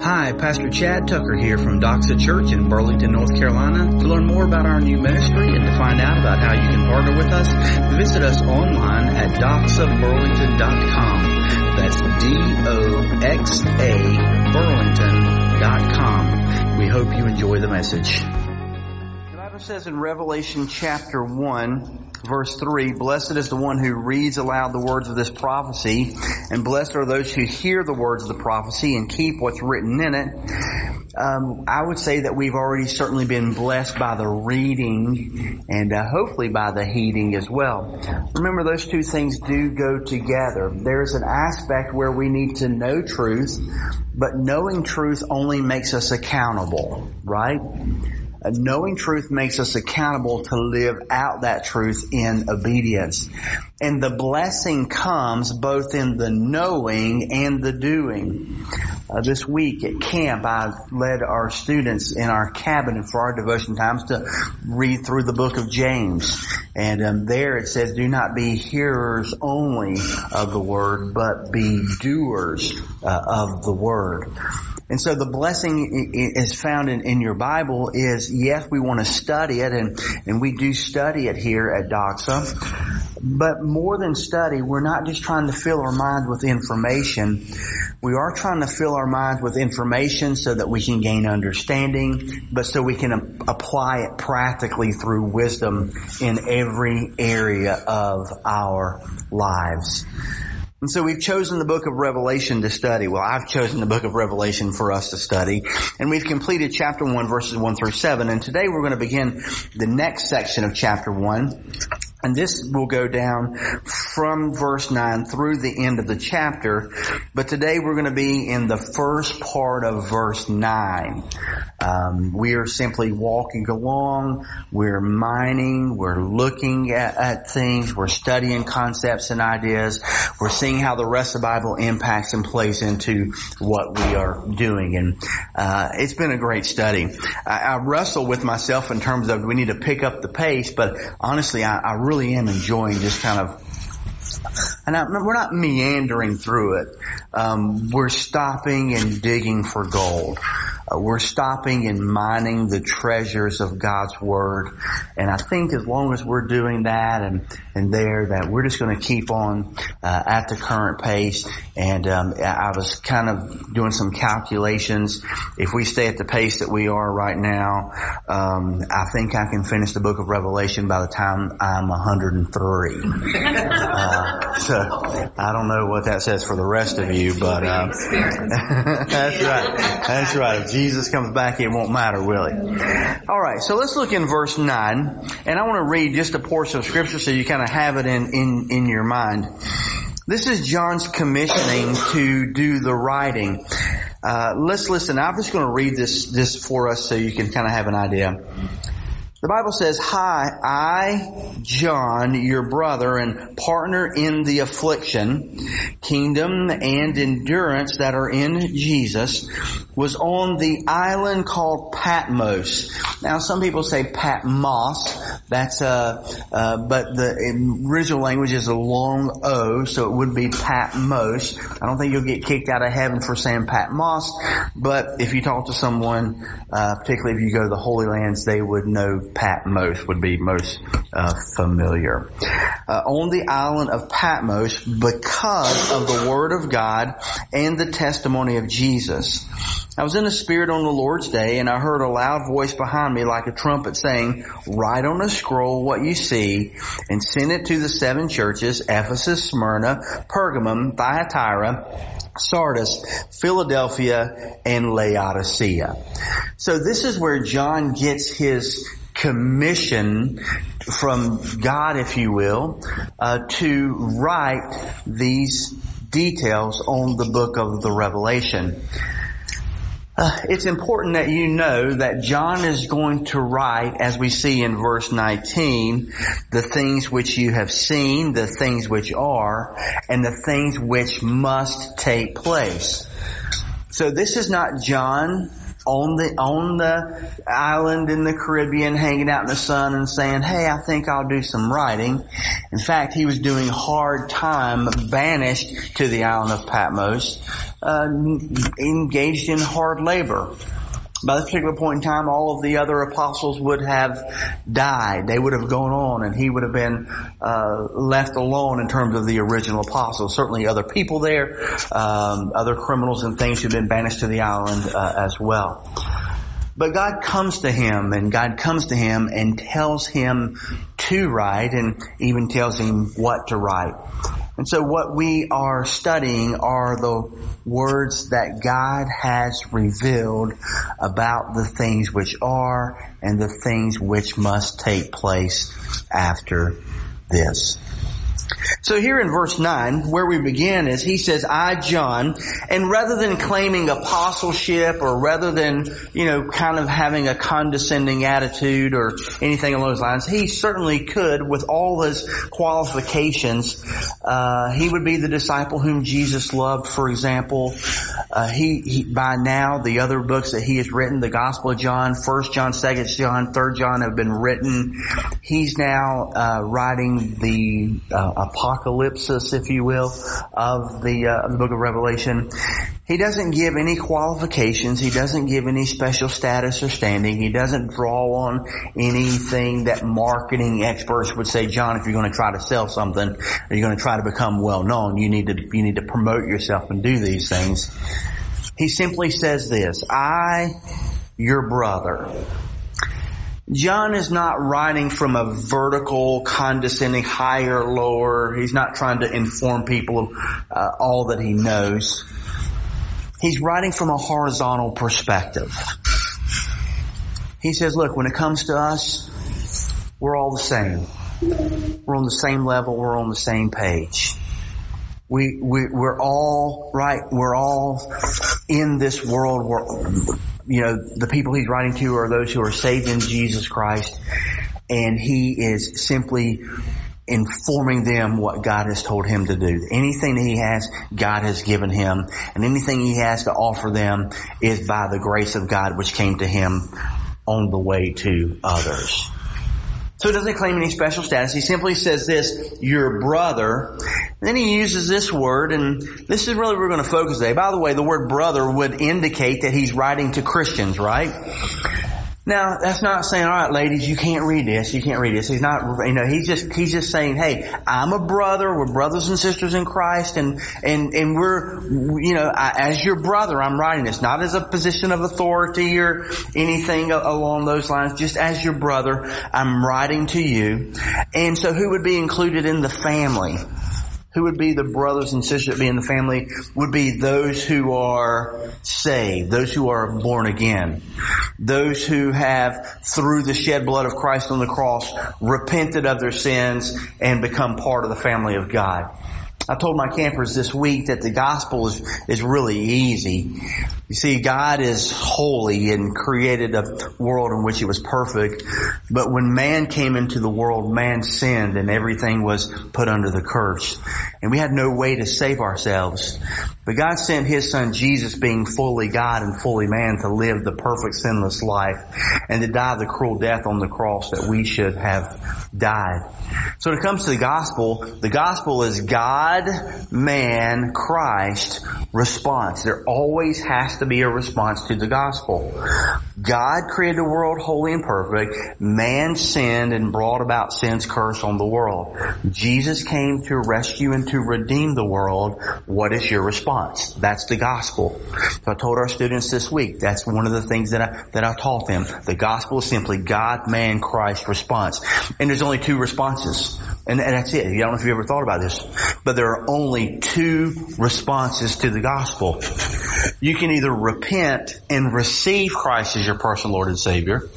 Hi, Pastor Chad Tucker here from Doxa Church in Burlington, North Carolina. To learn more about our new ministry and to find out about how you can partner with us, visit us online at doxaburlington.com. That's D-O-X-A Burlington.com. We hope you enjoy the message. Bible says in Revelation chapter 1, verse 3, Blessed is the one who reads aloud the words of this prophecy, and blessed are those who hear the words of the prophecy and keep what's written in it. Um, I would say that we've already certainly been blessed by the reading and uh, hopefully by the heeding as well. Remember, those two things do go together. There's an aspect where we need to know truth, but knowing truth only makes us accountable, right? Uh, knowing truth makes us accountable to live out that truth in obedience. And the blessing comes both in the knowing and the doing. Uh, this week at camp, I led our students in our cabin for our devotion times to read through the book of James. And um, there it says, do not be hearers only of the word, but be doers uh, of the word. And so the blessing is found in, in your Bible is, yes, we want to study it and, and we do study it here at Doxa. But more than study, we're not just trying to fill our minds with information. We are trying to fill our minds with information so that we can gain understanding, but so we can apply it practically through wisdom in every area of our lives. And so we've chosen the book of Revelation to study. Well, I've chosen the book of Revelation for us to study. And we've completed chapter 1 verses 1 through 7. And today we're going to begin the next section of chapter 1. And this will go down from verse 9 through the end of the chapter. But today we're going to be in the first part of verse 9. Um, we are simply walking along. We're mining. We're looking at, at, things. We're studying concepts and ideas. We're seeing how the rest of the Bible impacts and plays into what we are doing. And uh, it's been a great study. I, I, wrestle with myself in terms of we need to pick up the pace, but honestly, I, I really am enjoying just kind of and I, we're not meandering through it. Um, we're stopping and digging for gold. Uh, we're stopping and mining the treasures of God's Word. And I think as long as we're doing that and, and there, that we're just going to keep on uh, at the current pace. And um, I was kind of doing some calculations. If we stay at the pace that we are right now, um, I think I can finish the book of Revelation by the time I'm 103. uh, so I don't know what that says for the rest of you, but uh, that's right. That's right. Jesus comes back, it won't matter, will it? All right, so let's look in verse 9, and I want to read just a portion of scripture so you kind of have it in, in, in your mind. This is John's commissioning to do the writing. Uh, let's listen. I'm just going to read this, this for us so you can kind of have an idea. The Bible says, Hi, I, John, your brother and partner in the affliction, kingdom and endurance that are in Jesus, was on the island called Patmos. Now some people say Patmos. That's uh, uh but the original language is a long O, so it would be Patmos. I don't think you'll get kicked out of heaven for saying Patmos, but if you talk to someone, uh, particularly if you go to the Holy Lands, they would know Patmos would be most uh, familiar. Uh, on the island of Patmos because of the Word of God and the testimony of Jesus. I was in the Spirit on the Lord's day and I heard a loud voice behind me like a trumpet saying, write on a scroll what you see and send it to the seven churches, Ephesus, Smyrna, Pergamum, Thyatira, Sardis, Philadelphia, and Laodicea. So this is where John gets his commission from God, if you will, uh, to write these details on the book of the Revelation. Uh, it's important that you know that John is going to write, as we see in verse 19, the things which you have seen, the things which are, and the things which must take place. So this is not John on the on the island in the Caribbean, hanging out in the sun and saying, "Hey, I think I'll do some writing." In fact, he was doing hard time, banished to the island of Patmos, uh, engaged in hard labor. By this particular point in time, all of the other apostles would have died. They would have gone on, and he would have been uh, left alone in terms of the original apostles. Certainly, other people there, um, other criminals and things who've been banished to the island uh, as well. But God comes to him and God comes to him and tells him to write and even tells him what to write. And so what we are studying are the words that God has revealed about the things which are and the things which must take place after this. So here in verse 9, where we begin is he says, I, John, and rather than claiming apostleship or rather than, you know, kind of having a condescending attitude or anything along those lines, he certainly could with all his qualifications, uh, he would be the disciple whom Jesus loved, for example. Uh, he, he, by now, the other books that he has written, the Gospel of John, First John, Second John, Third John have been written. He's now, uh, writing the, uh, apocalypsis, if you will, of the, uh, the book of Revelation. He doesn't give any qualifications. He doesn't give any special status or standing. He doesn't draw on anything that marketing experts would say, John, if you're going to try to sell something, or you're going to try to become well known, you need to, you need to promote yourself and do these things. He simply says this, I, your brother, John is not writing from a vertical, condescending, higher, lower. He's not trying to inform people of uh, all that he knows. He's writing from a horizontal perspective. He says, look, when it comes to us, we're all the same. We're on the same level. We're on the same page. We, we, we're all, right, we're all in this world. We're, you know, the people he's writing to are those who are saved in Jesus Christ, and he is simply informing them what God has told him to do. Anything that he has, God has given him, and anything he has to offer them is by the grace of God which came to him on the way to others. So he doesn't claim any special status. He simply says this, your brother. then he uses this word, and this is really where we're going to focus today. By the way, the word brother would indicate that he's writing to Christians, right? Now, that's not saying, all right, ladies, you can't read this. You can't read this. He's not, you know, he's just, he's just saying, hey, I'm a brother. We're brothers and sisters in Christ, and and and we're, you know, I, as your brother, I'm writing this, not as a position of authority or anything along those lines. Just as your brother, I'm writing to you. And so, who would be included in the family? Who would be the brothers and sisters that be in the family would be those who are saved, those who are born again, those who have through the shed blood of Christ on the cross repented of their sins and become part of the family of God. I told my campers this week that the gospel is, is really easy. You see, God is holy and created a world in which He was perfect. But when man came into the world, man sinned and everything was put under the curse. And we had no way to save ourselves. But God sent His Son Jesus being fully God and fully man to live the perfect sinless life and to die the cruel death on the cross that we should have died. So when it comes to the gospel, the gospel is God, man, Christ response. There always has to be a response to the gospel. God created the world holy and perfect. Man sinned and brought about sin's curse on the world. Jesus came to rescue and to redeem the world. What is your response? That's the gospel. So I told our students this week, that's one of the things that I, that I taught them. The gospel is simply God, man, Christ response. And there's only two responses. And, and that's it. I don't know if you ever thought about this, but there are only two responses to the gospel. You can either repent and receive Christ as your personal Lord and Savior,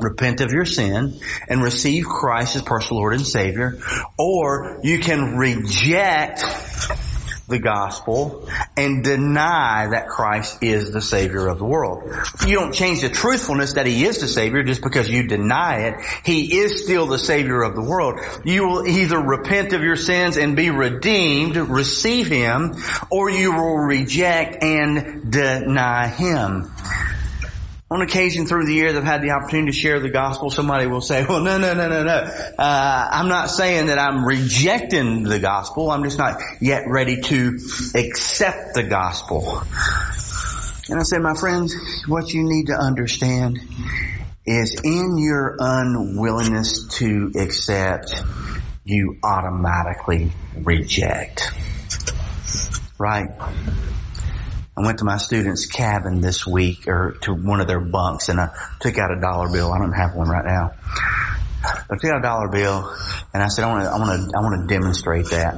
repent of your sin and receive Christ as personal Lord and Savior, or you can reject the gospel and deny that Christ is the Savior of the world. You don't change the truthfulness that He is the Savior just because you deny it. He is still the Savior of the world. You will either repent of your sins and be redeemed, receive Him, or you will reject and deny Him. On occasion through the years, I've had the opportunity to share the gospel. Somebody will say, well, no, no, no, no, no. Uh, I'm not saying that I'm rejecting the gospel. I'm just not yet ready to accept the gospel. And I said, my friends, what you need to understand is in your unwillingness to accept, you automatically reject. Right? I went to my students' cabin this week, or to one of their bunks, and I took out a dollar bill. I don't have one right now. I took out a dollar bill, and I said, "I want to, I want to, I want to demonstrate that."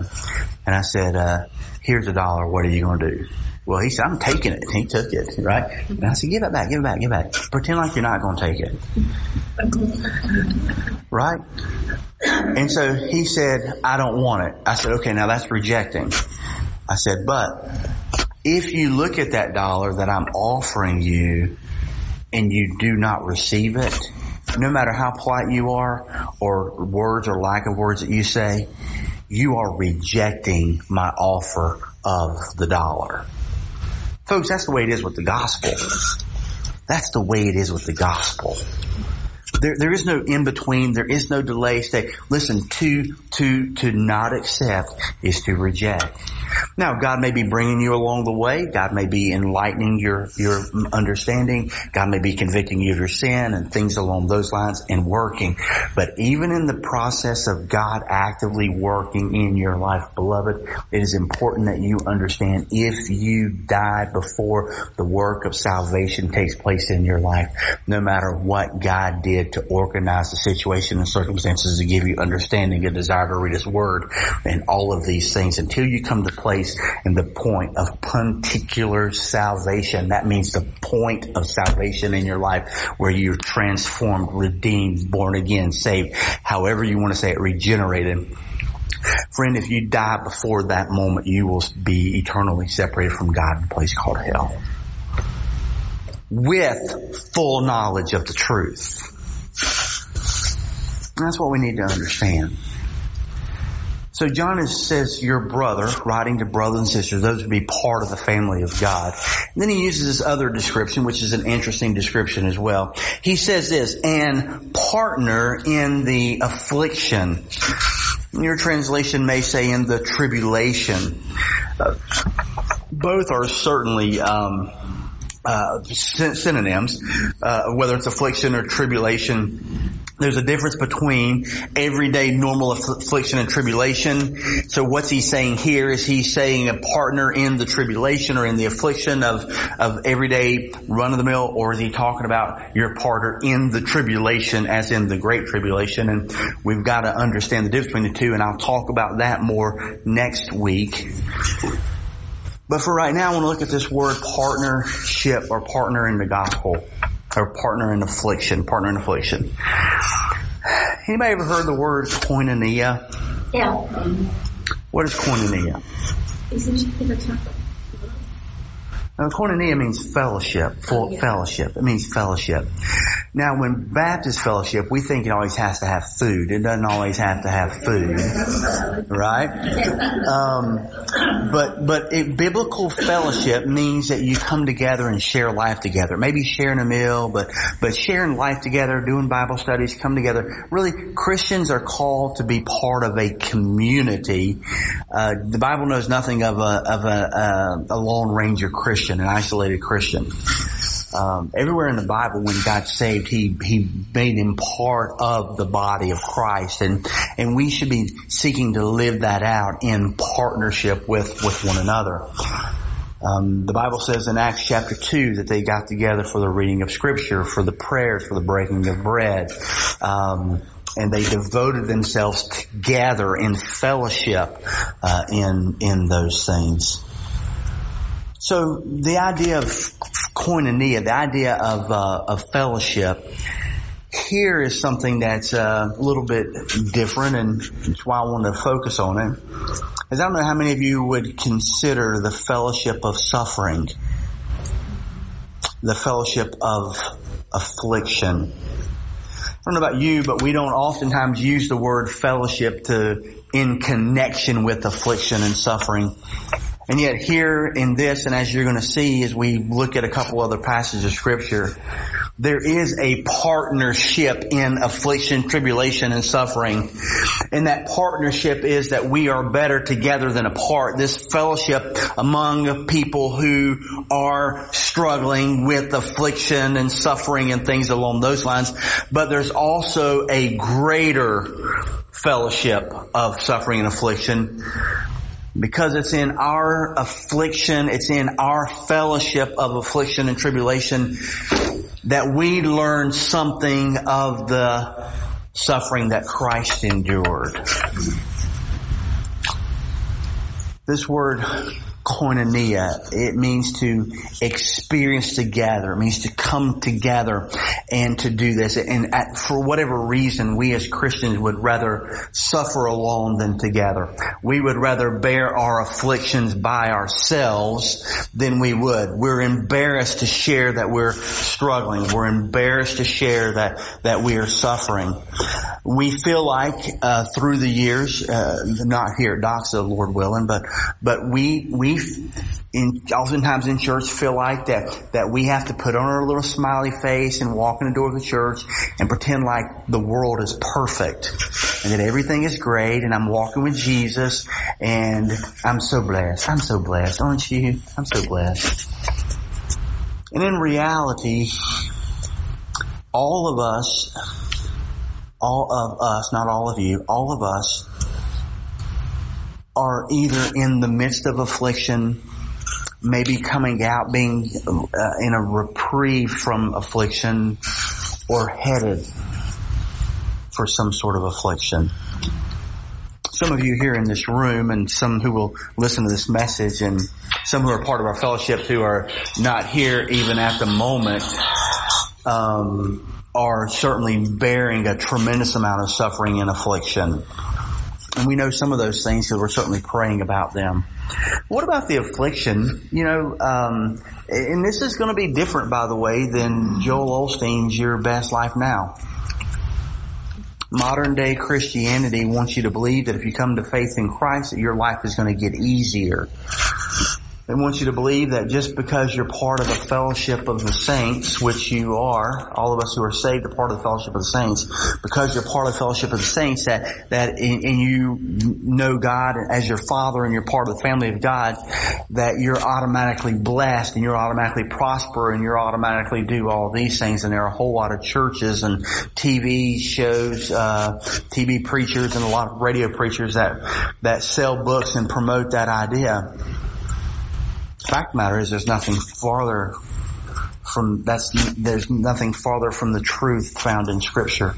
And I said, uh, "Here's a dollar. What are you going to do?" Well, he said, "I'm taking it." He took it, right? And I said, "Give it back, give it back, give it back. Pretend like you're not going to take it." Right? And so he said, "I don't want it." I said, "Okay, now that's rejecting." I said, "But if you look at that dollar that I'm offering you and you do not receive it, no matter how polite you are or words or lack of words that you say, you are rejecting my offer of the dollar. Folks, that's the way it is with the gospel. That's the way it is with the gospel. There, there is no in between. There is no delay. Say, listen, to, to, to not accept is to reject. Now, God may be bringing you along the way. God may be enlightening your, your understanding. God may be convicting you of your sin and things along those lines and working. But even in the process of God actively working in your life, beloved, it is important that you understand if you die before the work of salvation takes place in your life, no matter what God did to organize the situation and circumstances to give you understanding, a desire to read His Word, and all of these things until you come to place and the point of particular salvation. That means the point of salvation in your life where you're transformed, redeemed, born again, saved, however you want to say it, regenerated. Friend, if you die before that moment, you will be eternally separated from God in a place called hell. With full knowledge of the truth. That's what we need to understand. So John is, says your brother, writing to brothers and sisters, those would be part of the family of God. And then he uses this other description, which is an interesting description as well. He says this, and partner in the affliction. Your translation may say in the tribulation. Uh, both are certainly um, uh, synonyms, uh, whether it's affliction or tribulation. There's a difference between everyday normal affliction and tribulation. So what's he saying here? Is he saying a partner in the tribulation or in the affliction of, of everyday run of the mill or is he talking about your partner in the tribulation as in the great tribulation? And we've got to understand the difference between the two and I'll talk about that more next week. But for right now, I want to look at this word partnership or partner in the gospel or partner in affliction, partner in affliction. Anybody ever heard the word koinonia? Yeah. What is koinonia? Now, koinonia means fellowship, full yeah. fellowship. It means fellowship. Now, when Baptist fellowship, we think it always has to have food. It doesn't always have to have food, right? Um, but but it, biblical fellowship means that you come together and share life together. Maybe sharing a meal, but but sharing life together, doing Bible studies, come together. Really, Christians are called to be part of a community. Uh, the Bible knows nothing of a of a, a, a lone ranger Christian, an isolated Christian. Um, everywhere in the Bible, when God saved, He He made him part of the body of Christ, and and we should be seeking to live that out in partnership with with one another. Um, the Bible says in Acts chapter two that they got together for the reading of Scripture, for the prayers, for the breaking of bread. Um, and they devoted themselves together in fellowship uh, in in those things. So the idea of koinonia, the idea of uh, of fellowship, here is something that's uh, a little bit different, and that's why I want to focus on it. As I don't know how many of you would consider the fellowship of suffering, the fellowship of affliction. I don't know about you, but we don't oftentimes use the word fellowship to in connection with affliction and suffering. And yet here in this, and as you're going to see as we look at a couple other passages of scripture, there is a partnership in affliction, tribulation, and suffering. And that partnership is that we are better together than apart. This fellowship among people who are struggling with affliction and suffering and things along those lines. But there's also a greater fellowship of suffering and affliction because it's in our affliction, it's in our fellowship of affliction and tribulation that we learn something of the suffering that Christ endured. This word koinonia. It means to experience together. It means to come together and to do this. And at, for whatever reason, we as Christians would rather suffer alone than together. We would rather bear our afflictions by ourselves than we would. We're embarrassed to share that we're struggling. We're embarrassed to share that, that we are suffering. We feel like, uh, through the years, uh, not here at Doxa, Lord willing, but, but we, we in, oftentimes in church feel like that, that we have to put on our little smiley face and walk in the door of the church and pretend like the world is perfect and that everything is great and I'm walking with Jesus and I'm so blessed. I'm so blessed, aren't you? I'm so blessed. And in reality, all of us, all of us, not all of you, all of us are either in the midst of affliction, maybe coming out, being uh, in a reprieve from affliction, or headed for some sort of affliction. Some of you here in this room and some who will listen to this message and some who are part of our fellowship who are not here even at the moment, um, are certainly bearing a tremendous amount of suffering and affliction. And we know some of those things because we're certainly praying about them. What about the affliction? You know, um, and this is going to be different, by the way, than Joel Osteen's Your Best Life Now. Modern day Christianity wants you to believe that if you come to faith in Christ that your life is going to get easier. They want you to believe that just because you're part of a fellowship of the saints, which you are, all of us who are saved are part of the fellowship of the saints, because you're part of the fellowship of the saints, that, that, and you know God as your father and you're part of the family of God, that you're automatically blessed and you're automatically prosper and you're automatically do all these things. And there are a whole lot of churches and TV shows, uh, TV preachers and a lot of radio preachers that, that sell books and promote that idea fact matter is there's nothing farther from that's there's nothing farther from the truth found in scripture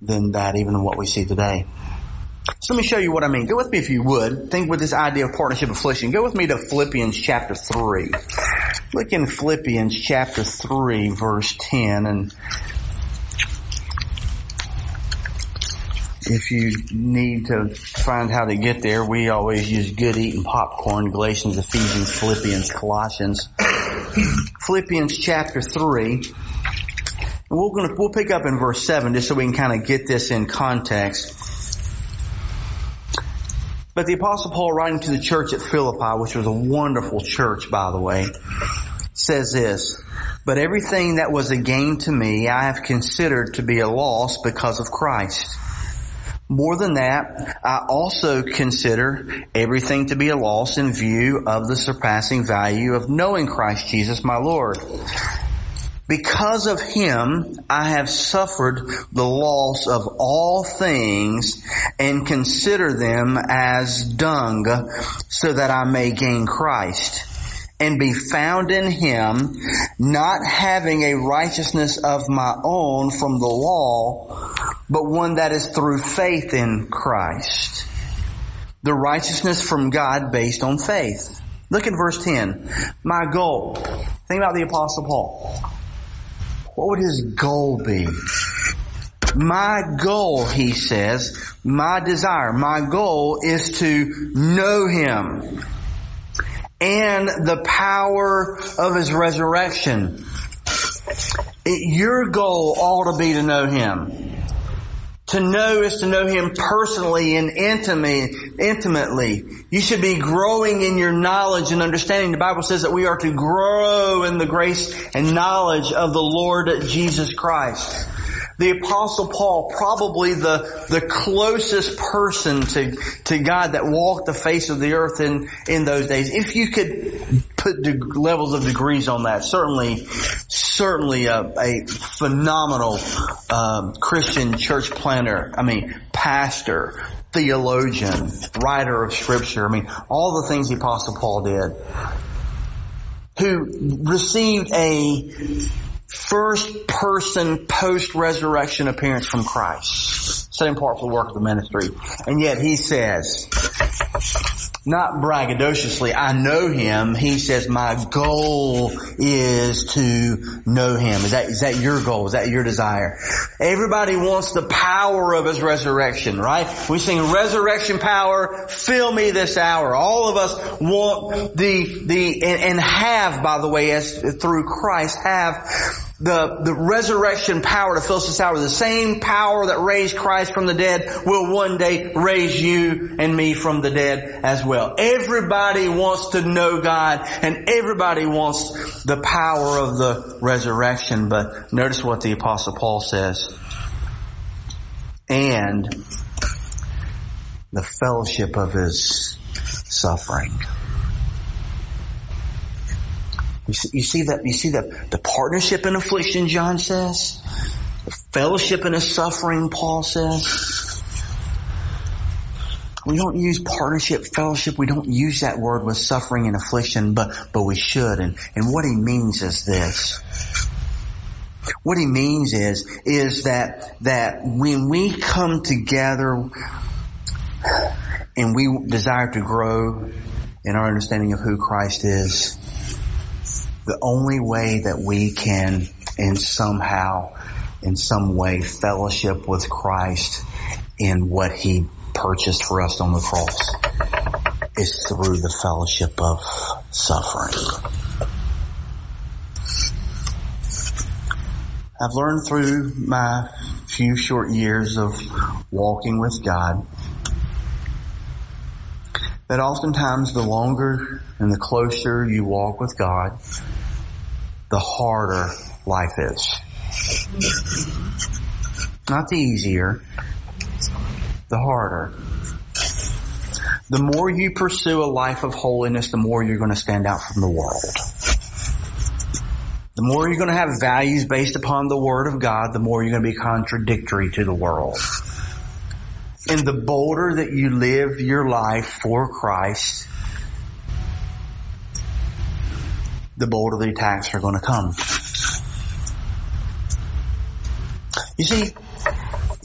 than that even what we see today. So let me show you what I mean. Go with me if you would. Think with this idea of partnership affliction. Go with me to Philippians chapter 3. Look in Philippians chapter 3 verse 10 and if you need to find how to get there, we always use good eating popcorn, Galatians, Ephesians, Philippians, Colossians. Philippians chapter 3. We're gonna, we'll pick up in verse 7 just so we can kind of get this in context. But the apostle Paul writing to the church at Philippi, which was a wonderful church by the way, says this, but everything that was a gain to me I have considered to be a loss because of Christ. More than that, I also consider everything to be a loss in view of the surpassing value of knowing Christ Jesus my Lord. Because of him, I have suffered the loss of all things and consider them as dung so that I may gain Christ and be found in him, not having a righteousness of my own from the law, but one that is through faith in Christ. The righteousness from God based on faith. Look at verse 10. My goal. Think about the apostle Paul. What would his goal be? My goal, he says, my desire, my goal is to know him and the power of his resurrection. It, your goal ought to be to know him. To know is to know Him personally and intimate, intimately. You should be growing in your knowledge and understanding. The Bible says that we are to grow in the grace and knowledge of the Lord Jesus Christ. The apostle Paul, probably the, the closest person to, to God that walked the face of the earth in, in those days. If you could put de- levels of degrees on that, certainly, certainly a, a phenomenal um, Christian church planner. I mean, pastor, theologian, writer of scripture. I mean, all the things the apostle Paul did. Who received a first person post resurrection appearance from Christ, setting apart for the work of the ministry. And yet he says, not braggadociously, I know him. He says, my goal is to know him. Is that, is that your goal? Is that your desire? Everybody wants the power of his resurrection, right? We sing resurrection power, fill me this hour. All of us want the, the, and, and have, by the way, as through Christ, have the, the resurrection power to fill out with the same power that raised Christ from the dead will one day raise you and me from the dead as well. Everybody wants to know God and everybody wants the power of the resurrection, but notice what the apostle Paul says. And the fellowship of his suffering. You see, you see that, you see that the partnership in affliction, John says? The fellowship in his suffering, Paul says? We don't use partnership, fellowship, we don't use that word with suffering and affliction, but, but we should. And, and what he means is this. What he means is, is that, that when we come together and we desire to grow in our understanding of who Christ is, the only way that we can in somehow, in some way, fellowship with Christ in what He purchased for us on the cross is through the fellowship of suffering. I've learned through my few short years of walking with God that oftentimes the longer and the closer you walk with God, the harder life is. Not the easier, the harder. The more you pursue a life of holiness, the more you're going to stand out from the world. The more you're going to have values based upon the Word of God, the more you're going to be contradictory to the world. And the bolder that you live your life for Christ, the bolder the attacks are going to come. You see,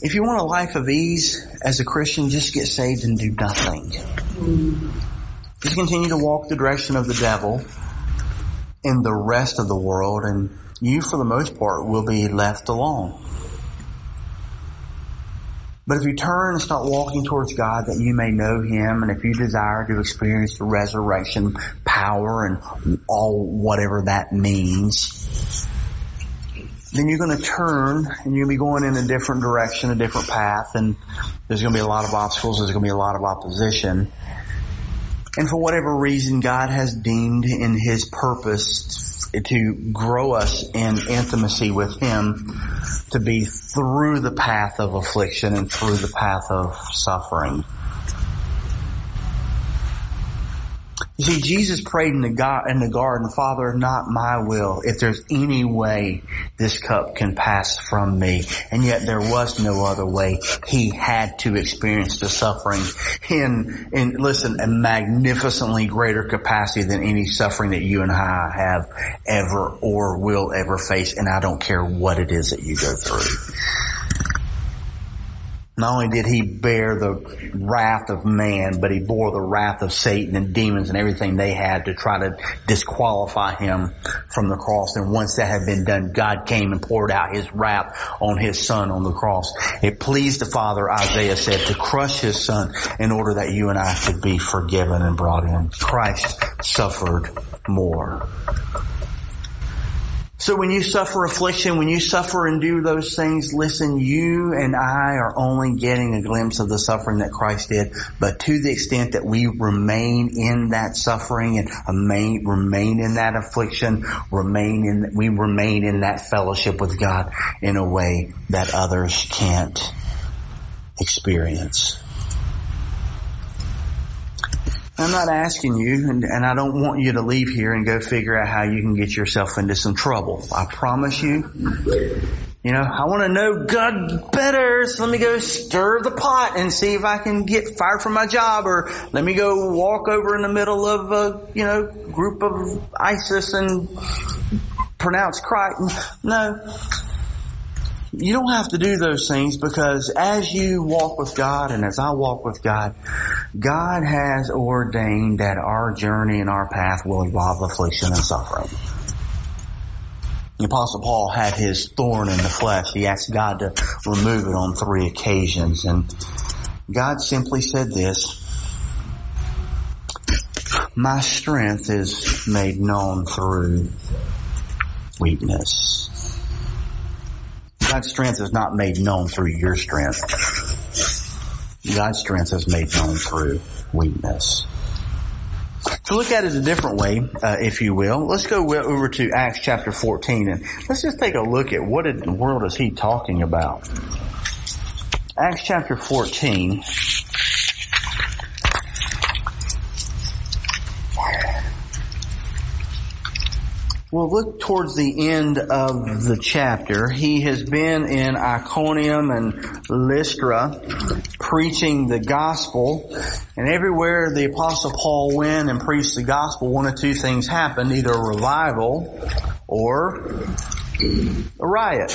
if you want a life of ease as a Christian, just get saved and do nothing. Just continue to walk the direction of the devil and the rest of the world and you for the most part will be left alone. But if you turn and start walking towards God that you may know Him and if you desire to experience the resurrection power and all whatever that means, then you're going to turn and you'll be going in a different direction, a different path and there's going to be a lot of obstacles, there's going to be a lot of opposition. And for whatever reason God has deemed in His purpose to grow us in intimacy with Him to be through the path of affliction and through the path of suffering. You see, Jesus prayed in the, God, in the garden, Father, not my will, if there's any way this cup can pass from me. And yet there was no other way. He had to experience the suffering in, in, listen, a magnificently greater capacity than any suffering that you and I have ever or will ever face. And I don't care what it is that you go through. Not only did he bear the wrath of man, but he bore the wrath of Satan and demons and everything they had to try to disqualify him from the cross. And once that had been done, God came and poured out his wrath on his son on the cross. It pleased the Father, Isaiah said, to crush his son in order that you and I could be forgiven and brought in. Christ suffered more. So when you suffer affliction, when you suffer and do those things, listen, you and I are only getting a glimpse of the suffering that Christ did, but to the extent that we remain in that suffering and remain, remain in that affliction, remain in, we remain in that fellowship with God in a way that others can't experience. I'm not asking you, and, and, I don't want you to leave here and go figure out how you can get yourself into some trouble. I promise you. You know, I want to know God better, so let me go stir the pot and see if I can get fired from my job, or let me go walk over in the middle of a, you know, group of ISIS and pronounce Christ. No. You don't have to do those things because as you walk with God and as I walk with God, God has ordained that our journey and our path will involve affliction and suffering. The apostle Paul had his thorn in the flesh. He asked God to remove it on three occasions and God simply said this, my strength is made known through weakness. God's strength is not made known through your strength. God's strength is made known through weakness. To look at it a different way, uh, if you will, let's go over to Acts chapter 14 and let's just take a look at what in the world is he talking about. Acts chapter 14. Well, look towards the end of the chapter. He has been in Iconium and Lystra preaching the gospel. And everywhere the apostle Paul went and preached the gospel, one of two things happened. Either a revival or a riot.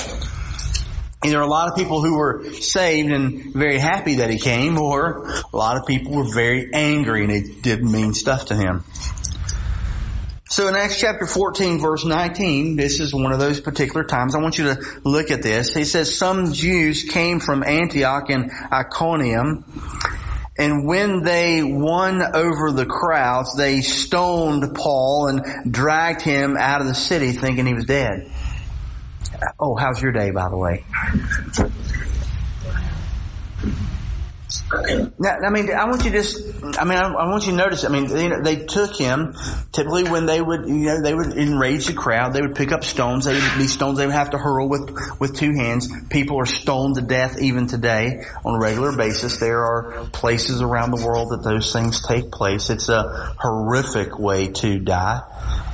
And there Either a lot of people who were saved and very happy that he came, or a lot of people were very angry and it didn't mean stuff to him. So in Acts chapter 14 verse 19, this is one of those particular times. I want you to look at this. He says, some Jews came from Antioch and Iconium, and when they won over the crowds, they stoned Paul and dragged him out of the city thinking he was dead. Oh, how's your day, by the way? Now, I mean, I want you to just, I mean, I, I want you to notice, I mean, know, they took him, typically when they would, you know, they would enrage the crowd, they would pick up stones, they would be stones they would have to hurl with, with two hands. People are stoned to death even today on a regular basis. There are places around the world that those things take place. It's a horrific way to die.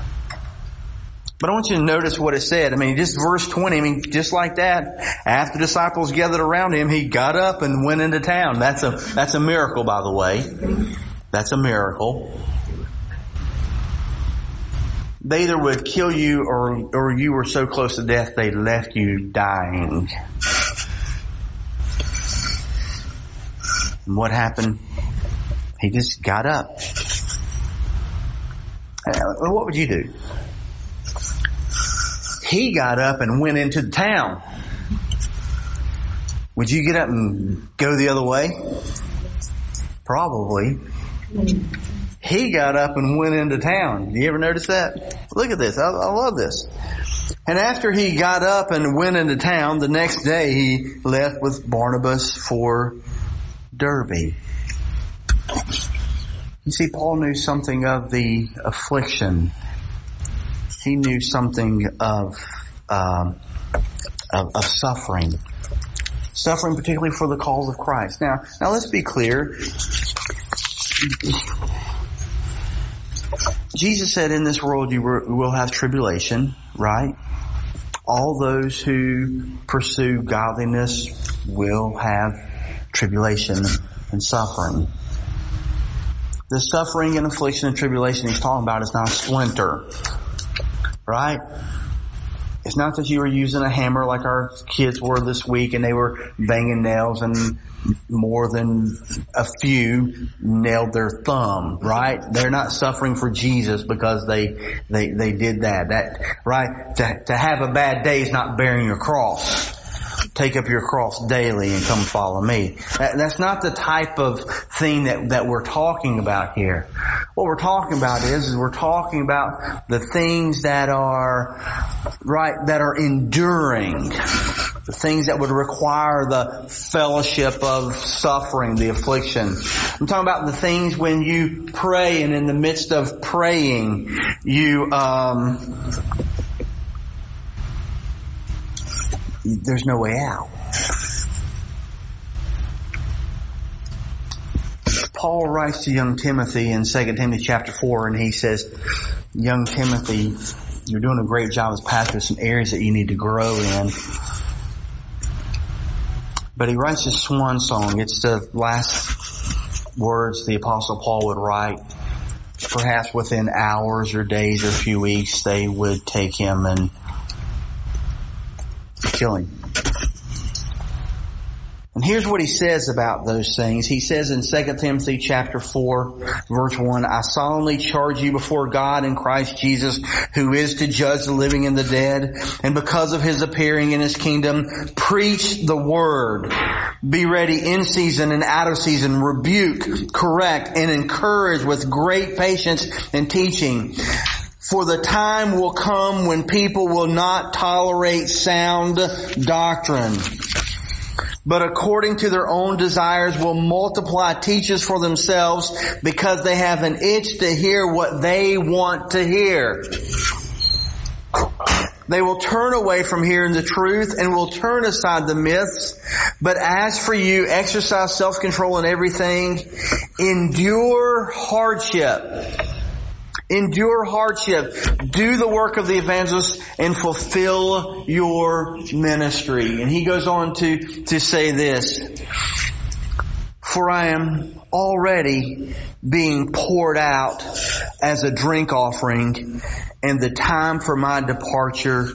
But I want you to notice what it said. I mean, just verse 20, I mean, just like that, after disciples gathered around him, he got up and went into town. That's a, that's a miracle, by the way. That's a miracle. They either would kill you or, or you were so close to death they left you dying. And what happened? He just got up. Uh, what would you do? He got up and went into the town. Would you get up and go the other way? Probably. He got up and went into town. You ever notice that? Look at this. I, I love this. And after he got up and went into town, the next day he left with Barnabas for Derbe. You see, Paul knew something of the affliction he knew something of, um, of, of suffering. Suffering particularly for the cause of Christ. Now, now let's be clear. Jesus said in this world you will have tribulation, right? All those who pursue godliness will have tribulation and suffering. The suffering and affliction and tribulation he's talking about is not a splinter. Right? It's not that you were using a hammer like our kids were this week and they were banging nails and more than a few nailed their thumb, right? They're not suffering for Jesus because they, they, they did that. That, right? To, to have a bad day is not bearing your cross. Take up your cross daily and come follow me. That's not the type of thing that, that we're talking about here. What we're talking about is, is we're talking about the things that are, right, that are enduring. The things that would require the fellowship of suffering, the affliction. I'm talking about the things when you pray and in the midst of praying, you, um, there's no way out. Paul writes to young Timothy in 2 Timothy chapter 4 and he says, young Timothy, you're doing a great job as pastor. Some areas that you need to grow in. But he writes a swan song. It's the last words the apostle Paul would write. Perhaps within hours or days or a few weeks, they would take him and kill him. And here's what he says about those things. He says in 2 Timothy chapter 4 verse 1, I solemnly charge you before God and Christ Jesus who is to judge the living and the dead and because of his appearing in his kingdom, preach the word. Be ready in season and out of season, rebuke, correct, and encourage with great patience and teaching. For the time will come when people will not tolerate sound doctrine, but according to their own desires will multiply teachers for themselves because they have an itch to hear what they want to hear. They will turn away from hearing the truth and will turn aside the myths. But as for you, exercise self-control in everything. Endure hardship Endure hardship. Do the work of the evangelist and fulfill your ministry. And he goes on to, to say this. For I am already being poured out as a drink offering and the time for my departure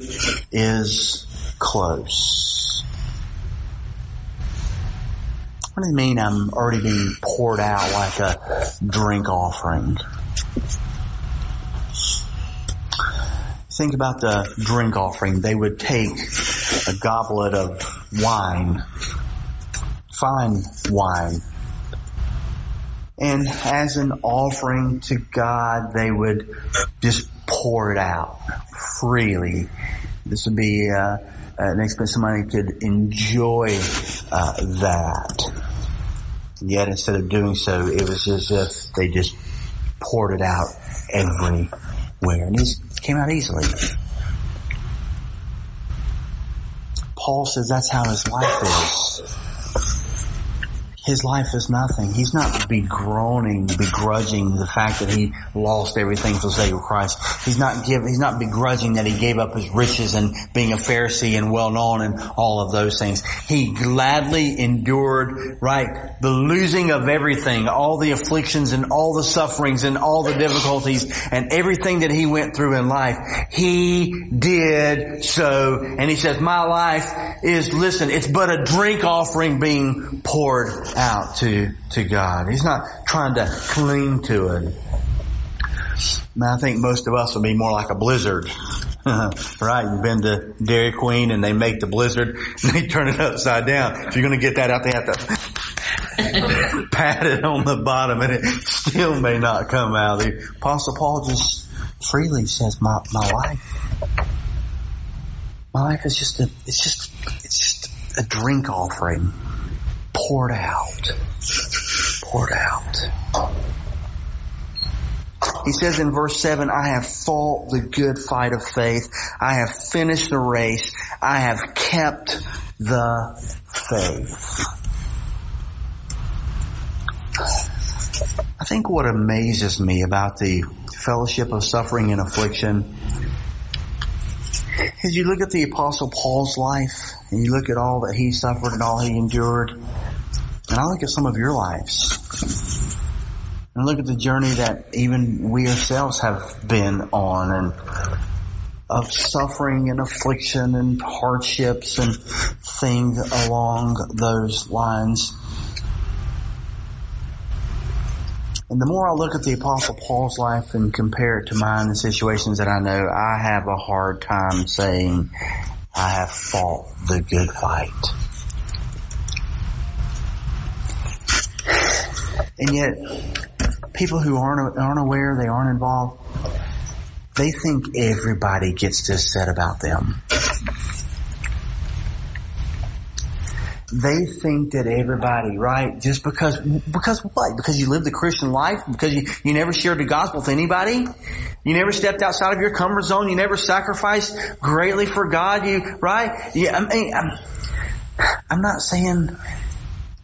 is close. What do you mean I'm already being poured out like a drink offering? Think about the drink offering. They would take a goblet of wine, fine wine, and as an offering to God, they would just pour it out freely. This would be uh, an expense somebody could enjoy uh, that. Yet, instead of doing so, it was as if they just poured it out everywhere. And he's Came out easily. Paul says that's how his life is. His life is nothing. He's not begroaning, begrudging the fact that he lost everything for the sake of Christ. He's not give, he's not begrudging that he gave up his riches and being a Pharisee and well known and all of those things. He gladly endured, right, the losing of everything, all the afflictions and all the sufferings and all the difficulties and everything that he went through in life. He did so. And he says, my life is, listen, it's but a drink offering being poured out to, to God. He's not trying to cling to it. I think most of us would be more like a blizzard. right? You've been to Dairy Queen and they make the blizzard and they turn it upside down. If you're going to get that out, they have to pat it on the bottom and it still may not come out. The Apostle Paul just freely says, my, my life, my life is just a, it's just, it's just a drink offering poured out. Poured out. He says in verse 7, I have fought the good fight of faith. I have finished the race. I have kept the faith. I think what amazes me about the fellowship of suffering and affliction is you look at the apostle Paul's life and you look at all that he suffered and all he endured and I look at some of your lives and look at the journey that even we ourselves have been on and of suffering and affliction and hardships and things along those lines. And the more I look at the apostle Paul's life and compare it to mine, the situations that I know, I have a hard time saying I have fought the good fight. And yet, people who aren't, aren't aware, they aren't involved, they think everybody gets this said about them. They think that everybody, right, just because, because what? Because you live the Christian life? Because you, you never shared the gospel with anybody? You never stepped outside of your comfort zone? You never sacrificed greatly for God? You, right? Yeah, I mean, I'm, I'm not saying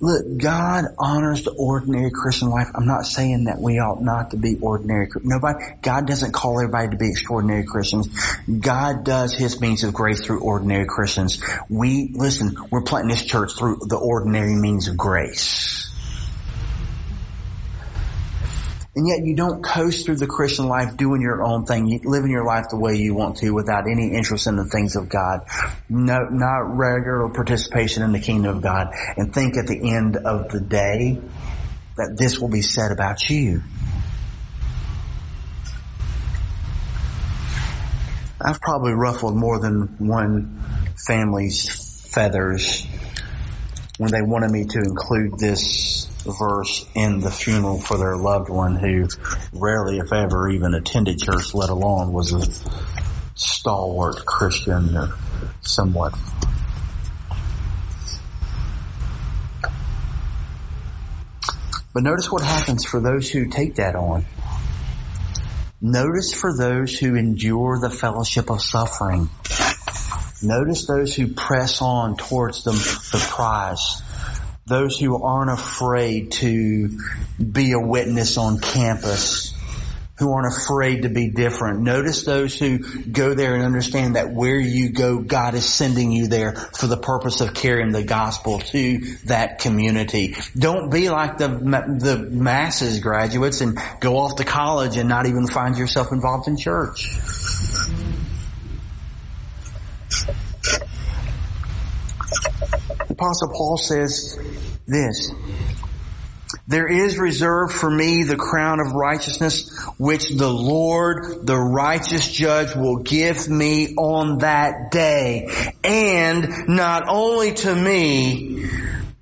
Look, God honors the ordinary Christian life. I'm not saying that we ought not to be ordinary. Nobody, God doesn't call everybody to be extraordinary Christians. God does His means of grace through ordinary Christians. We, listen, we're planting this church through the ordinary means of grace. And yet you don't coast through the Christian life doing your own thing, living your life the way you want to without any interest in the things of God. No, not regular participation in the kingdom of God and think at the end of the day that this will be said about you. I've probably ruffled more than one family's feathers when they wanted me to include this verse in the funeral for their loved one who rarely, if ever, even attended church, let alone was a stalwart Christian or somewhat. But notice what happens for those who take that on. Notice for those who endure the fellowship of suffering. Notice those who press on towards the, prize those who aren't afraid to be a witness on campus, who aren't afraid to be different. Notice those who go there and understand that where you go, God is sending you there for the purpose of carrying the gospel to that community. Don't be like the, the masses graduates and go off to college and not even find yourself involved in church. Apostle Paul says this, there is reserved for me the crown of righteousness, which the Lord, the righteous judge, will give me on that day. And not only to me,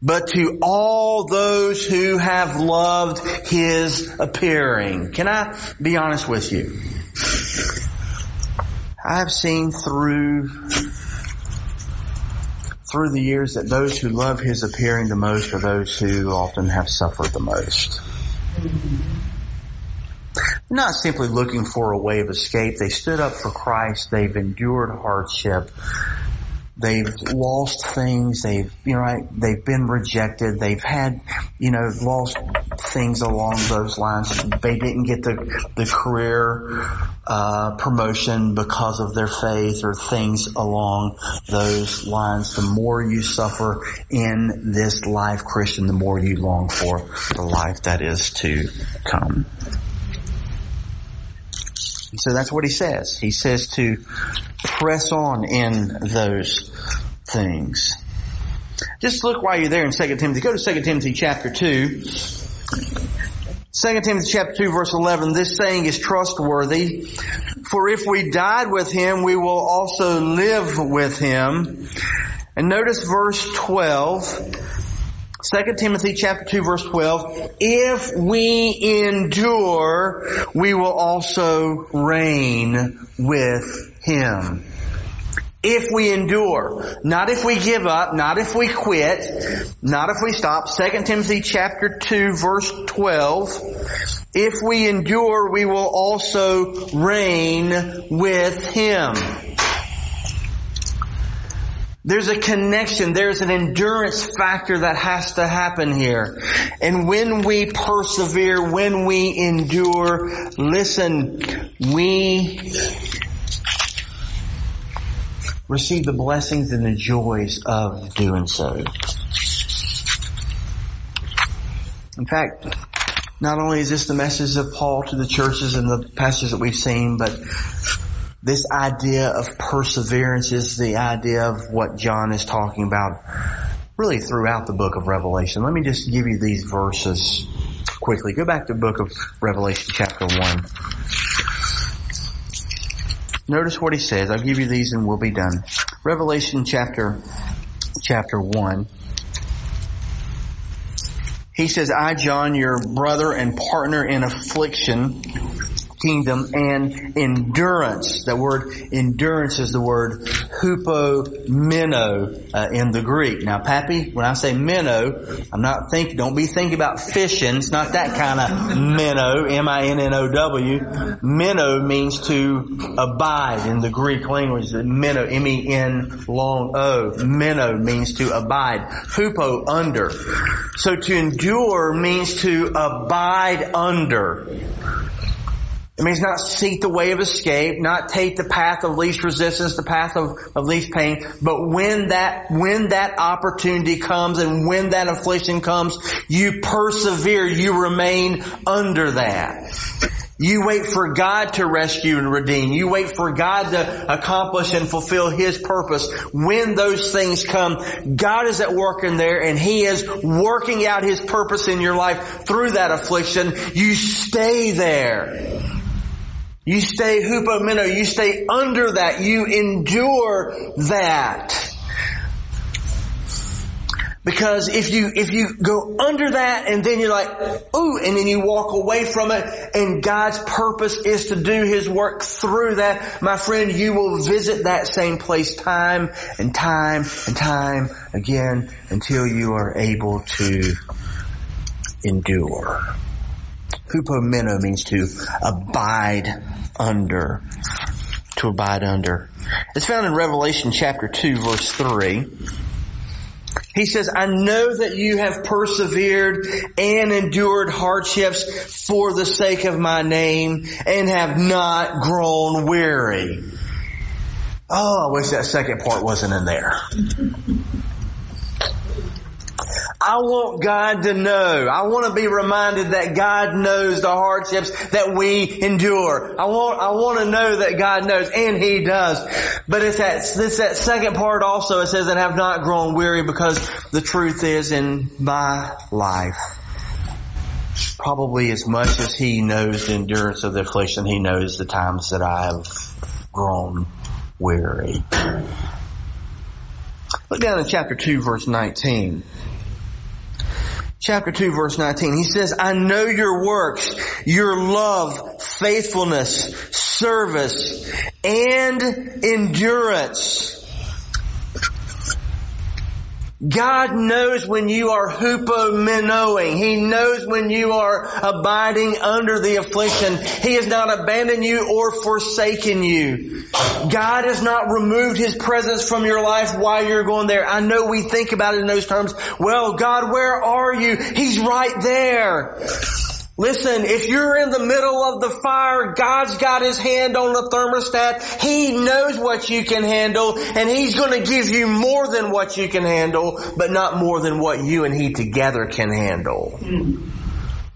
but to all those who have loved his appearing. Can I be honest with you? I've seen through through the years that those who love his appearing the most are those who often have suffered the most. Not simply looking for a way of escape. They stood up for Christ. They've endured hardship. They've lost things. They've, you know, they've been rejected. They've had, you know, lost things along those lines. They didn't get the, the career, uh, promotion because of their faith or things along those lines. The more you suffer in this life, Christian, the more you long for the life that is to come. So that's what he says. He says to press on in those things. Just look while you're there in 2 Timothy. Go to 2 Timothy chapter 2. 2 Timothy chapter 2 verse 11, this saying is trustworthy. For if we died with him, we will also live with him. And notice verse 12. 2 Timothy chapter 2 verse 12, if we endure, we will also reign with him. If we endure, not if we give up, not if we quit, not if we stop. 2 Timothy chapter 2 verse 12, if we endure, we will also reign with him. There's a connection. There's an endurance factor that has to happen here. And when we persevere, when we endure, listen, we receive the blessings and the joys of doing so. In fact, not only is this the message of Paul to the churches and the passages that we've seen, but this idea of perseverance is the idea of what John is talking about really throughout the book of Revelation. Let me just give you these verses quickly. Go back to the book of Revelation chapter 1. Notice what he says. I'll give you these and we'll be done. Revelation chapter, chapter 1. He says, I, John, your brother and partner in affliction, kingdom and endurance. That word endurance is the word hupomeno uh, in the Greek. Now, Pappy, when I say minnow, I'm not thinking, don't be thinking about fishing. It's not that kind of minnow, M-I-N-N-O-W. Minnow means to abide in the Greek language. Minnow, M-E-N long O. Minnow means to abide. Hupo, under. So to endure means to abide under. It means not seek the way of escape, not take the path of least resistance, the path of, of least pain, but when that, when that opportunity comes and when that affliction comes, you persevere, you remain under that. You wait for God to rescue and redeem. You wait for God to accomplish and fulfill His purpose. When those things come, God is at work in there and He is working out His purpose in your life through that affliction. You stay there. You stay hupomeno. You stay under that. You endure that. Because if you, if you go under that and then you're like, ooh, and then you walk away from it and God's purpose is to do His work through that, my friend, you will visit that same place time and time and time again until you are able to endure. Hupomeno means to abide under. To abide under. It's found in Revelation chapter 2 verse 3. He says, I know that you have persevered and endured hardships for the sake of my name and have not grown weary. Oh, I wish that second part wasn't in there. I want God to know. I want to be reminded that God knows the hardships that we endure. I want, I want to know that God knows, and He does. But it's that, it's that second part also, it says, and have not grown weary because the truth is in my life. Probably as much as He knows the endurance of the affliction, He knows the times that I have grown weary. Look down in chapter 2 verse 19 chapter 2 verse 19. He says, I know your works, your love, faithfulness, service, and endurance. God knows when you are hupomenoing. He knows when you are abiding under the affliction. He has not abandoned you or forsaken you. God has not removed His presence from your life while you're going there. I know we think about it in those terms. Well, God, where are you? He's right there. Listen, if you're in the middle of the fire, God's got His hand on the thermostat. He knows what you can handle and He's going to give you more than what you can handle, but not more than what you and He together can handle. Hmm.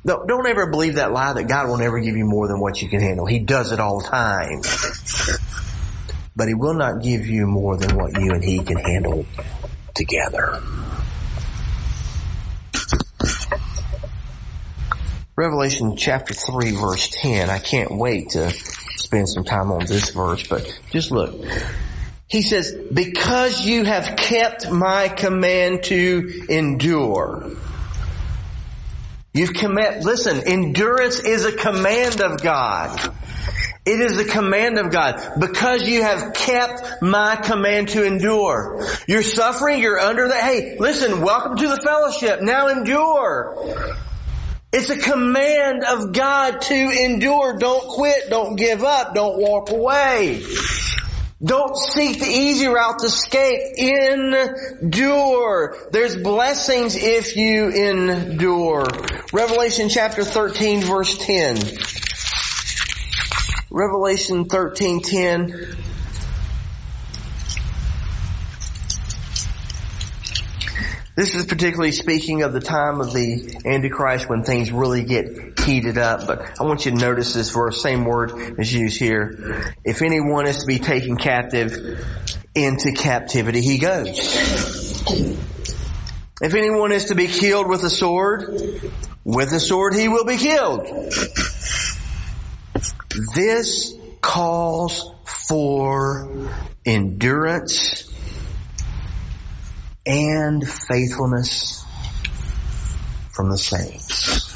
No, don't ever believe that lie that God will never give you more than what you can handle. He does it all the time. But He will not give you more than what you and He can handle together. Revelation chapter 3 verse 10. I can't wait to spend some time on this verse, but just look. He says, because you have kept my command to endure. You've commit, listen, endurance is a command of God. It is a command of God. Because you have kept my command to endure. You're suffering, you're under that. Hey, listen, welcome to the fellowship. Now endure. It's a command of God to endure. Don't quit. Don't give up. Don't walk away. Don't seek the easy route to escape. Endure. There's blessings if you endure. Revelation chapter 13 verse 10. Revelation 13, 10. This is particularly speaking of the time of the Antichrist when things really get heated up. But I want you to notice this verse, same word is used here. If anyone is to be taken captive, into captivity he goes. If anyone is to be killed with a sword, with a sword he will be killed. This calls for endurance and faithfulness from the saints.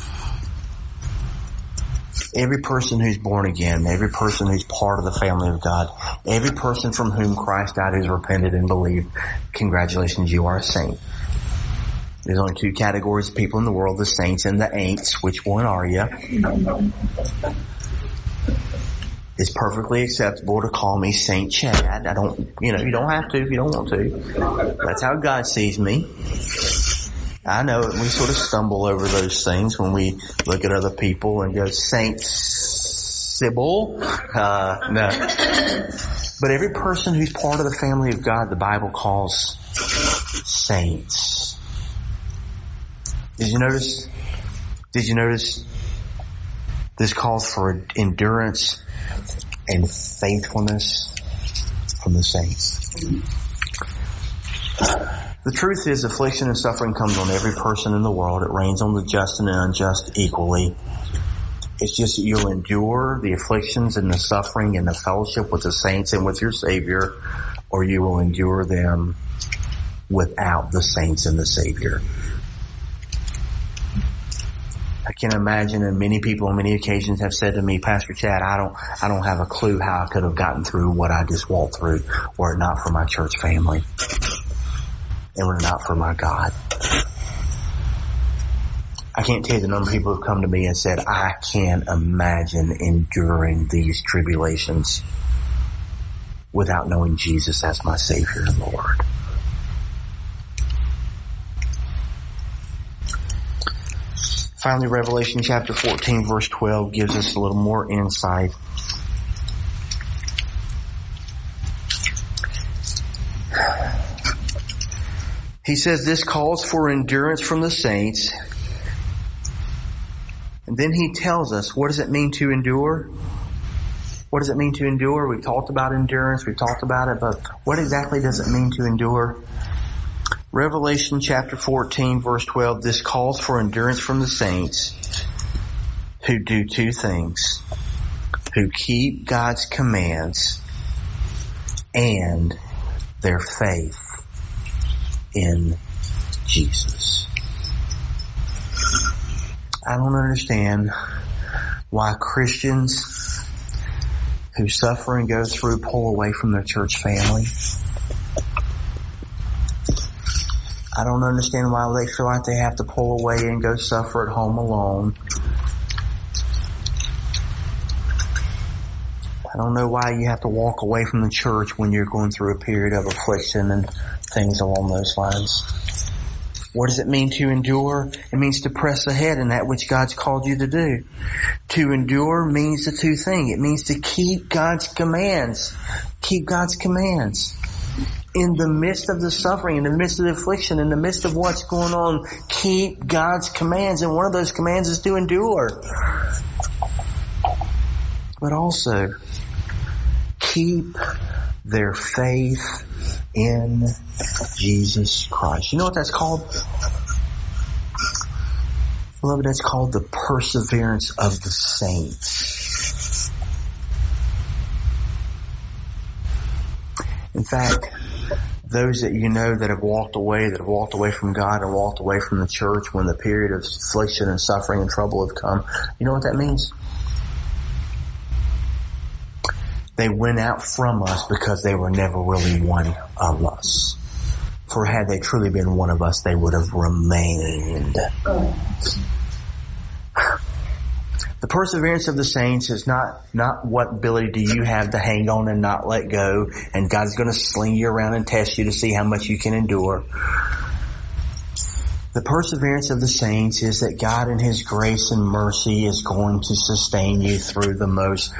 Every person who's born again, every person who's part of the family of God, every person from whom Christ died who's repented and believed, congratulations, you are a saint. There's only two categories of people in the world, the saints and the ain'ts. Which one are you? It's perfectly acceptable to call me Saint Chad. I don't, you know, you don't have to if you don't want to. That's how God sees me. I know we sort of stumble over those things when we look at other people and go, Saint Sybil. Uh, no. But every person who's part of the family of God, the Bible calls saints. Did you notice? Did you notice? This calls for endurance and faithfulness from the saints. The truth is affliction and suffering comes on every person in the world. It rains on the just and the unjust equally. It's just that you'll endure the afflictions and the suffering and the fellowship with the saints and with your Savior, or you will endure them without the saints and the Savior. I can imagine and many people on many occasions have said to me, Pastor Chad, I don't, I don't have a clue how I could have gotten through what I just walked through were it not for my church family and were it not for my God. I can't tell you the number of people who have come to me and said, I can't imagine enduring these tribulations without knowing Jesus as my Savior and Lord. Finally, Revelation chapter 14 verse 12 gives us a little more insight. He says this calls for endurance from the saints. And then he tells us, what does it mean to endure? What does it mean to endure? We've talked about endurance, we've talked about it, but what exactly does it mean to endure? Revelation chapter 14 verse 12, this calls for endurance from the saints who do two things. Who keep God's commands and their faith in Jesus. I don't understand why Christians who suffer and go through pull away from their church family. I don't understand why they feel like they have to pull away and go suffer at home alone. I don't know why you have to walk away from the church when you're going through a period of affliction and things along those lines. What does it mean to endure? It means to press ahead in that which God's called you to do. To endure means the two things. It means to keep God's commands. Keep God's commands in the midst of the suffering, in the midst of the affliction, in the midst of what's going on, keep God's commands. And one of those commands is to endure. But also, keep their faith in Jesus Christ. You know what that's called? Beloved, that's called the perseverance of the saints. In fact, those that you know that have walked away, that have walked away from God and walked away from the church when the period of affliction and suffering and trouble have come, you know what that means? They went out from us because they were never really one of us. For had they truly been one of us, they would have remained. The perseverance of the saints is not, not what ability do you have to hang on and not let go and God's gonna sling you around and test you to see how much you can endure. The perseverance of the saints is that God in His grace and mercy is going to sustain you through the most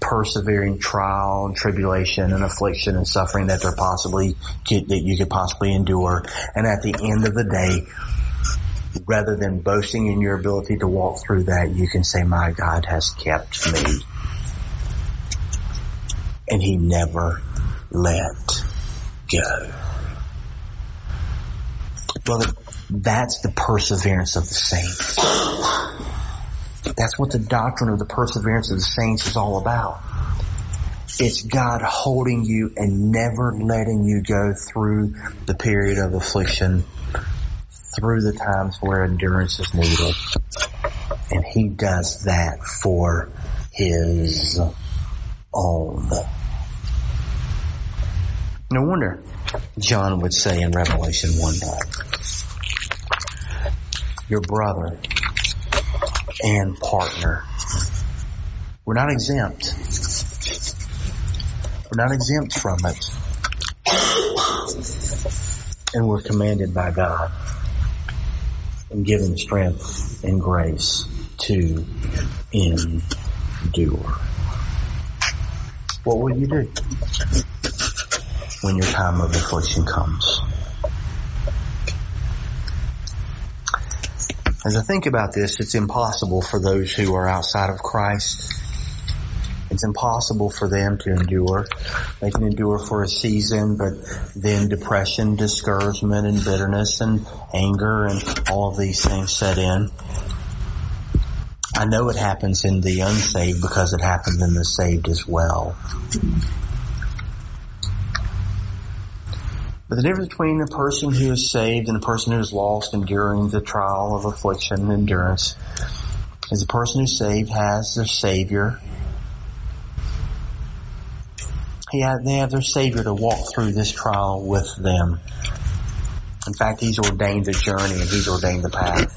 persevering trial and tribulation and affliction and suffering that there possibly that you could possibly endure. And at the end of the day, rather than boasting in your ability to walk through that, you can say, my God has kept me. And he never let go. Brother, that's the perseverance of the saints. That's what the doctrine of the perseverance of the saints is all about. It's God holding you and never letting you go through the period of affliction, through the times where endurance is needed. And He does that for His own. No wonder John would say in Revelation one day, your brother and partner. We're not exempt. We're not exempt from it. And we're commanded by God and given strength and grace to endure. What will you do when your time of affliction comes? As I think about this, it's impossible for those who are outside of Christ. It's impossible for them to endure. They can endure for a season, but then depression, discouragement, and bitterness and anger and all of these things set in. I know it happens in the unsaved because it happens in the saved as well. But the difference between a person who is saved and a person who is lost enduring the trial of affliction and endurance is the person who's saved has their Savior. He have, they have their Savior to walk through this trial with them. In fact, He's ordained the journey and He's ordained the path.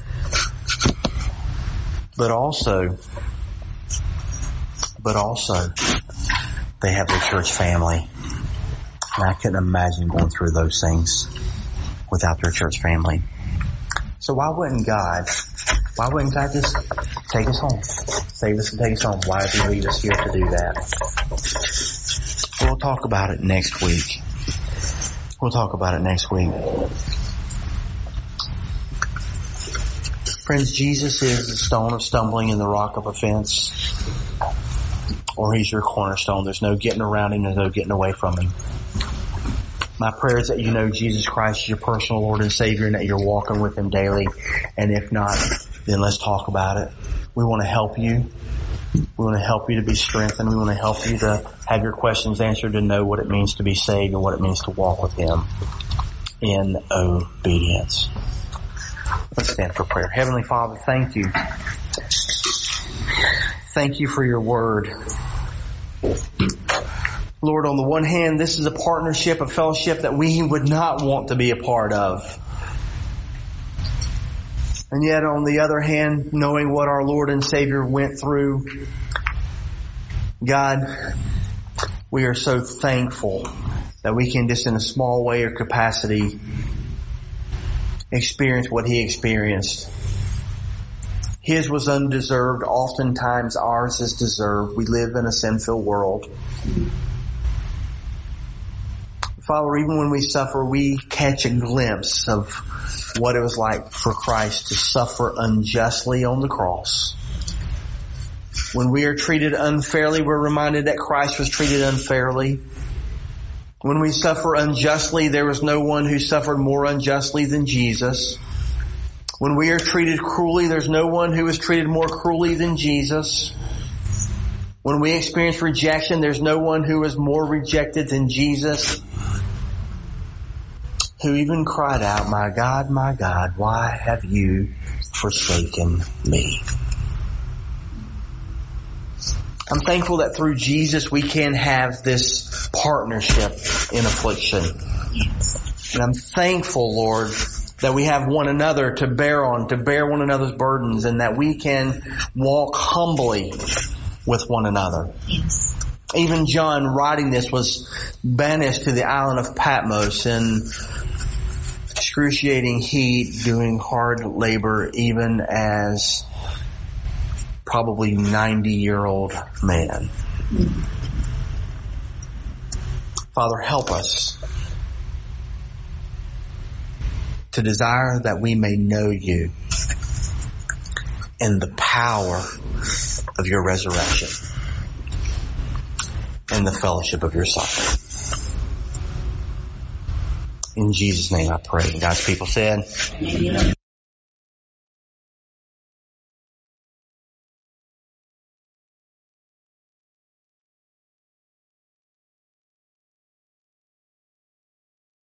But also, but also, they have their church family. And I couldn't imagine going through those things without their church family. So why wouldn't God, why wouldn't God just take us home? Save us and take us home. Why did He leave us here to do that? Talk about it next week. We'll talk about it next week. Friends, Jesus is the stone of stumbling and the rock of offense. Or He's your cornerstone. There's no getting around Him. There's no getting away from Him. My prayer is that you know Jesus Christ is your personal Lord and Savior and that you're walking with Him daily. And if not, then let's talk about it. We want to help you. We want to help you to be strengthened. We want to help you to have your questions answered to know what it means to be saved and what it means to walk with Him in obedience. Let's stand for prayer. Heavenly Father, thank you. Thank you for your word. Lord, on the one hand, this is a partnership, a fellowship that we would not want to be a part of. And yet on the other hand, knowing what our Lord and Savior went through, God, we are so thankful that we can just in a small way or capacity experience what He experienced. His was undeserved. Oftentimes ours is deserved. We live in a sin-filled world. Even when we suffer, we catch a glimpse of what it was like for Christ to suffer unjustly on the cross. When we are treated unfairly, we're reminded that Christ was treated unfairly. When we suffer unjustly, there was no one who suffered more unjustly than Jesus. When we are treated cruelly, there's no one who was treated more cruelly than Jesus. When we experience rejection, there's no one who was more rejected than Jesus who even cried out, My God, my God, why have you forsaken me? I'm thankful that through Jesus we can have this partnership in affliction. And I'm thankful, Lord, that we have one another to bear on, to bear one another's burdens, and that we can walk humbly with one another. Even John writing this was banished to the island of Patmos and excruciating heat, doing hard labor, even as probably 90 year old man. Father, help us to desire that we may know you and the power of your resurrection and the fellowship of your suffering. In Jesus' name I pray. God's people said, Amen.